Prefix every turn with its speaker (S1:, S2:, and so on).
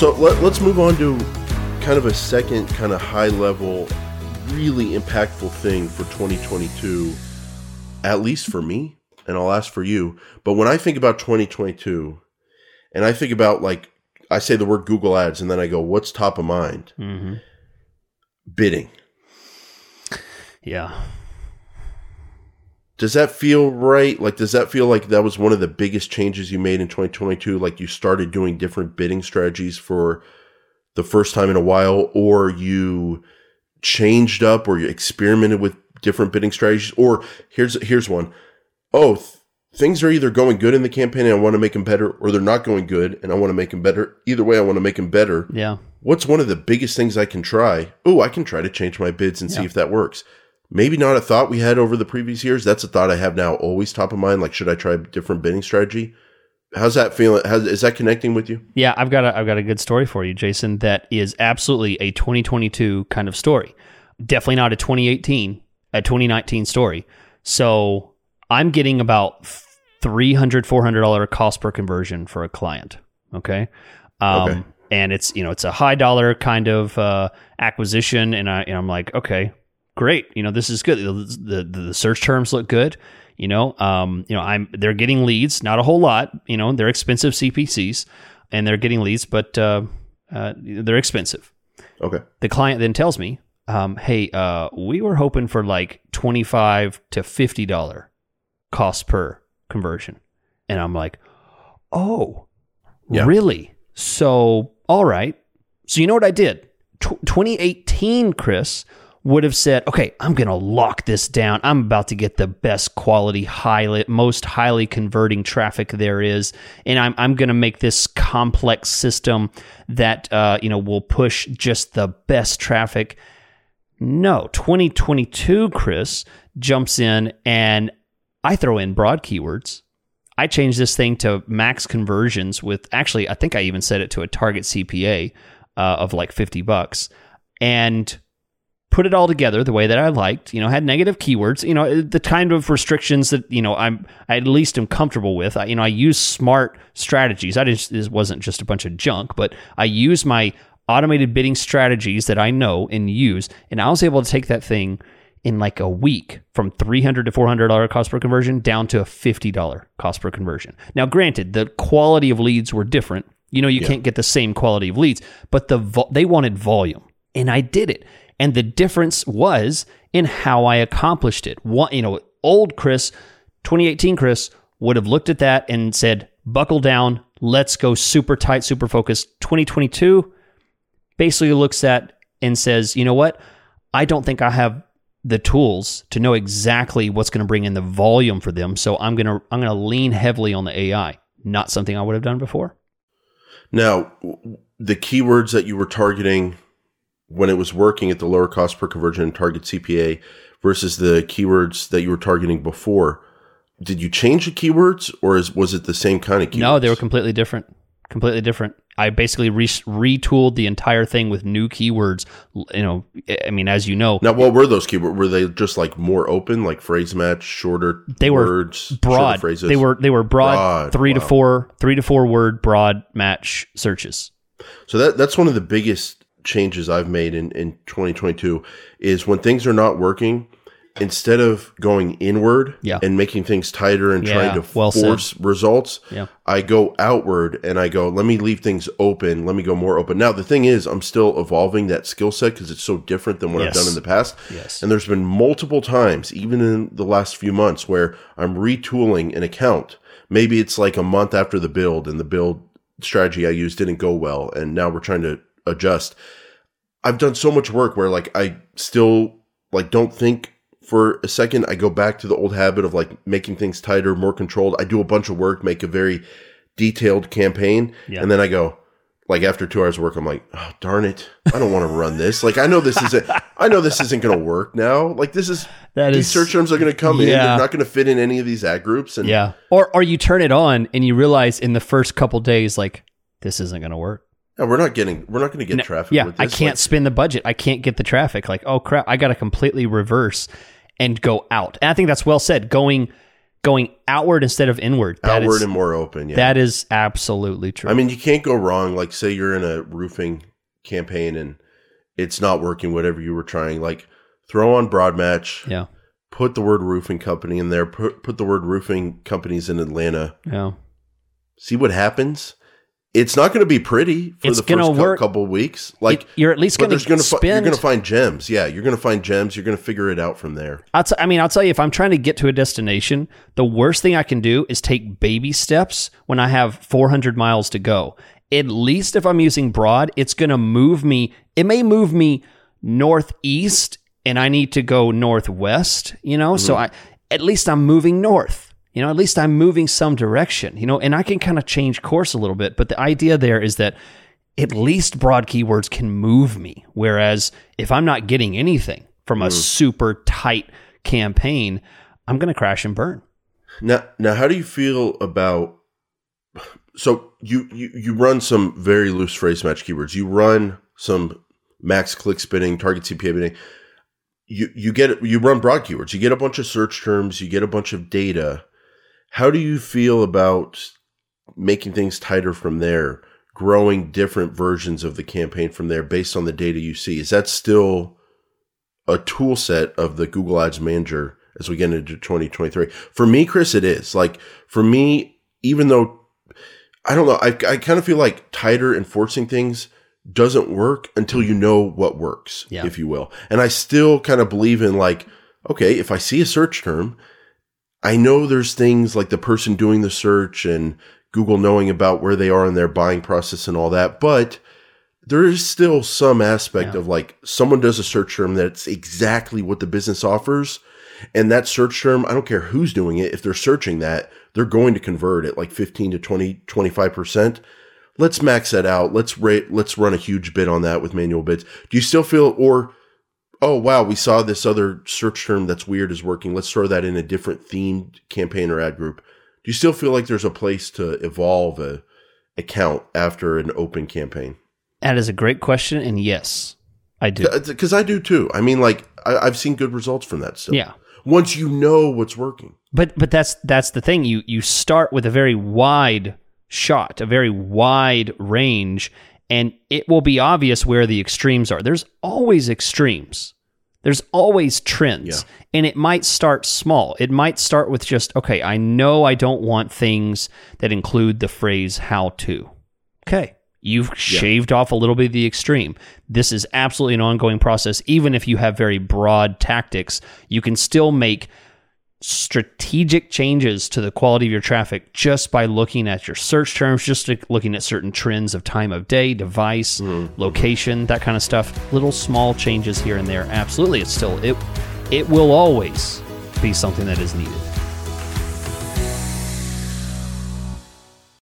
S1: So let, let's move on to kind of a second, kind of high level, really impactful thing for 2022, at least for me, and I'll ask for you. But when I think about 2022, and I think about like, I say the word Google Ads, and then I go, what's top of mind?
S2: Mm-hmm.
S1: Bidding.
S2: Yeah.
S1: Does that feel right? Like, does that feel like that was one of the biggest changes you made in 2022? Like, you started doing different bidding strategies for the first time in a while, or you changed up, or you experimented with different bidding strategies? Or here's here's one. Oh, th- things are either going good in the campaign and I want to make them better, or they're not going good and I want to make them better. Either way, I want to make them better.
S2: Yeah.
S1: What's one of the biggest things I can try? Oh, I can try to change my bids and see if that works. Maybe not a thought we had over the previous years. That's a thought I have now, always top of mind. Like, should I try a different bidding strategy? How's that feeling? How's, is that connecting with you?
S2: Yeah, I've got a, I've got a good story for you, Jason. That is absolutely a 2022 kind of story. Definitely not a 2018, a 2019 story. So I'm getting about 300 400 dollar cost per conversion for a client. Okay. Um,
S1: Okay.
S2: And it's you know it's a high dollar kind of uh, acquisition, and I and I'm like okay, great. You know this is good. The, the the search terms look good. You know, um, you know, I'm they're getting leads, not a whole lot. You know, they're expensive CPCs, and they're getting leads, but uh, uh, they're expensive.
S1: Okay.
S2: The client then tells me, um, "Hey, uh, we were hoping for like twenty five to fifty dollar cost per conversion," and I'm like, "Oh,
S1: Yeah.
S2: really? So, all right. So you know what I did? Tw 2018, Chris would have said, "Okay, I'm going to lock this down. I'm about to get the best quality, highly, most highly converting traffic there is, and I'm I'm going to make this complex system that uh, you know will push just the best traffic." No, 2022, Chris jumps in and I throw in broad keywords. I changed this thing to max conversions with actually, I think I even set it to a target CPA uh, of like 50 bucks and put it all together the way that I liked, you know, had negative keywords, you know, uh, the kind of restrictions that, you know, I'm, I at least am comfortable with. I, you know, I use smart strategies. I just, this wasn't just a bunch of junk, but I use my automated bidding strategies that I know and use. And I was able to take that thing in like a week from $300 to $400 cost per conversion down to a $50 cost per conversion. Now, granted, the quality of leads were different. You know, you can't get the same quality of leads, but the vo- they wanted volume, and I did it. And the difference was in how I accomplished it. One, you know, old Chris, 2018 Chris would have looked at that and said, "Buckle down, let's go super tight, super focused." 2022 basically looks at and says, "You know what? I don't think I have the tools to know exactly what's going to bring in the volume for them, so I'm going to I'm going to lean heavily on the AI." Not something I would have done before.
S1: Now, the keywords that you were targeting when it was working at the lower cost per conversion and target CPA versus the keywords that you were targeting before, did you change the keywords or is, was it the same kind of keywords?
S2: No, they were completely different. Completely different. I basically re- retooled the entire thing with new keywords. You know, I mean, as you know,
S1: Now, what were those keywords? Were they just like more open, like phrase match, shorter
S2: They were
S1: words, shorter
S2: broad.
S1: phrases?
S2: They were they were broad,
S1: Broad,
S2: three to four, three to four word broad match searches.
S1: So that that's one of the biggest changes I've made in, in 2022 is when things are not working, instead of going inward
S2: Yeah.
S1: and making things tighter and
S2: Yeah,
S1: trying to
S2: well said.
S1: force results,
S2: Yeah.
S1: I go outward and I go, let me leave things open. Let me go more open. Now, the thing is, I'm still evolving that skill set because it's so different than what I've done in the past.
S2: Yes.
S1: And there's been multiple times, even in the last few months, where I'm retooling an account. Maybe it's like a month after the build and the build strategy I used didn't go well. And now we're trying to adjust. I've done so much work where like I still like don't think for a second. I go back to the old habit of like making things tighter, more controlled. I do a bunch of work, make a very detailed campaign,
S2: Yeah.
S1: and then I go like after two hours of work, I'm like, oh darn it, I don't want to run this. Like I know this isn't, I know this isn't going to work now. Like this is
S2: That
S1: these
S2: is-
S1: search terms are going to come in. They're not going to fit in any of these ad groups. And
S2: Yeah. Or or you turn it on and you realize in the first couple days like this isn't going to work.
S1: No, we're not getting, we're not going to get
S2: No,
S1: traffic.
S2: yeah, I can't
S1: Like,
S2: spend the budget. I can't get the traffic. Like, oh crap, I got to completely reverse and go out. And I think that's well said. Going going outward instead of inward. That
S1: outward
S2: is-
S1: and more open. Yeah.
S2: that is absolutely true.
S1: I mean, you can't go wrong. Like, say you're in a roofing campaign and it's not working, whatever you were trying. Like, throw on broad match,
S2: yeah,
S1: put the word roofing company in there, put, put the word roofing companies in Atlanta,
S2: yeah.
S1: see what happens. It's not going to be pretty for
S2: It's
S1: the first
S2: work.
S1: couple weeks. Like,
S2: you're at least going to
S1: going to you're going to find gems. Yeah, you're going to find gems. You're going to figure it out from there.
S2: I'll t- I mean, I'll tell you, if I'm trying to get to a destination, the worst thing I can do is take baby steps when I have 400 miles to go. At least if I'm using broad, it's going to move me. It may move me northeast and I need to go northwest, you know? So mm-hmm. I, at least I'm moving north. You know, at least I'm moving some direction, you know, and I can kind of change course a little bit. But the idea there is that at least broad keywords can move me. Whereas if I'm not getting anything from a hmm. super tight campaign, I'm going to crash and burn.
S1: Now, now, how do you feel about? So you you you run some very loose phrase match keywords. You run some max clicks bidding, target CPA bidding. You you get you run broad keywords. You get a bunch of search terms. You get a bunch of data. How do you feel about making things tighter from there? Growing different versions of the campaign from there based on the data you see. Is that still a tool set of the Google Ads Manager as we get into 2023. For me, Chris, it is like for me, even though I don't know, I, I kind of feel like tighter enforcing things doesn't work until you know what works,
S2: Yeah.
S1: if you will. And I still kind of believe in like, okay, if I see a search term, I know there's things like the person doing the search and Google knowing about where they are in their buying process and all that, but there is still some aspect
S2: Yeah.
S1: of like someone does a search term that's exactly what the business offers. And that search term, I don't care who's doing it, if they're searching that, they're going to convert at like 15 to 20, 25%. Let's max that out. Let's rate, let's run a huge bid on that with manual bids. Do you still feel, or, oh, wow, we saw this other search term that's weird is working. Let's throw that in a different themed campaign or ad group. Do you still feel like there's a place to evolve a account after an open campaign?
S2: That is a great question. And yes, I do.
S1: Because I do too. I mean, like I, I've seen good results from that still.
S2: Yeah.
S1: Once you know what's working.
S2: But but that's that's the thing. You you start with a very wide shot, a very wide range, and it will be obvious where the extremes are. There's always extremes. There's always trends.
S1: Yeah.
S2: And it might start small. It might start with just, okay, I know I don't want things that include the phrase how to. Okay. You've shaved off a little bit of the extreme. This is absolutely an ongoing process. Even if you have very broad tactics, you can still make strategic changes to the quality of your traffic just by looking at your search terms, just looking at certain trends of time of day, device, mm-hmm. location, that kind of stuff. Little small changes here and there. Absolutely, it's still it. It will always be something that is needed.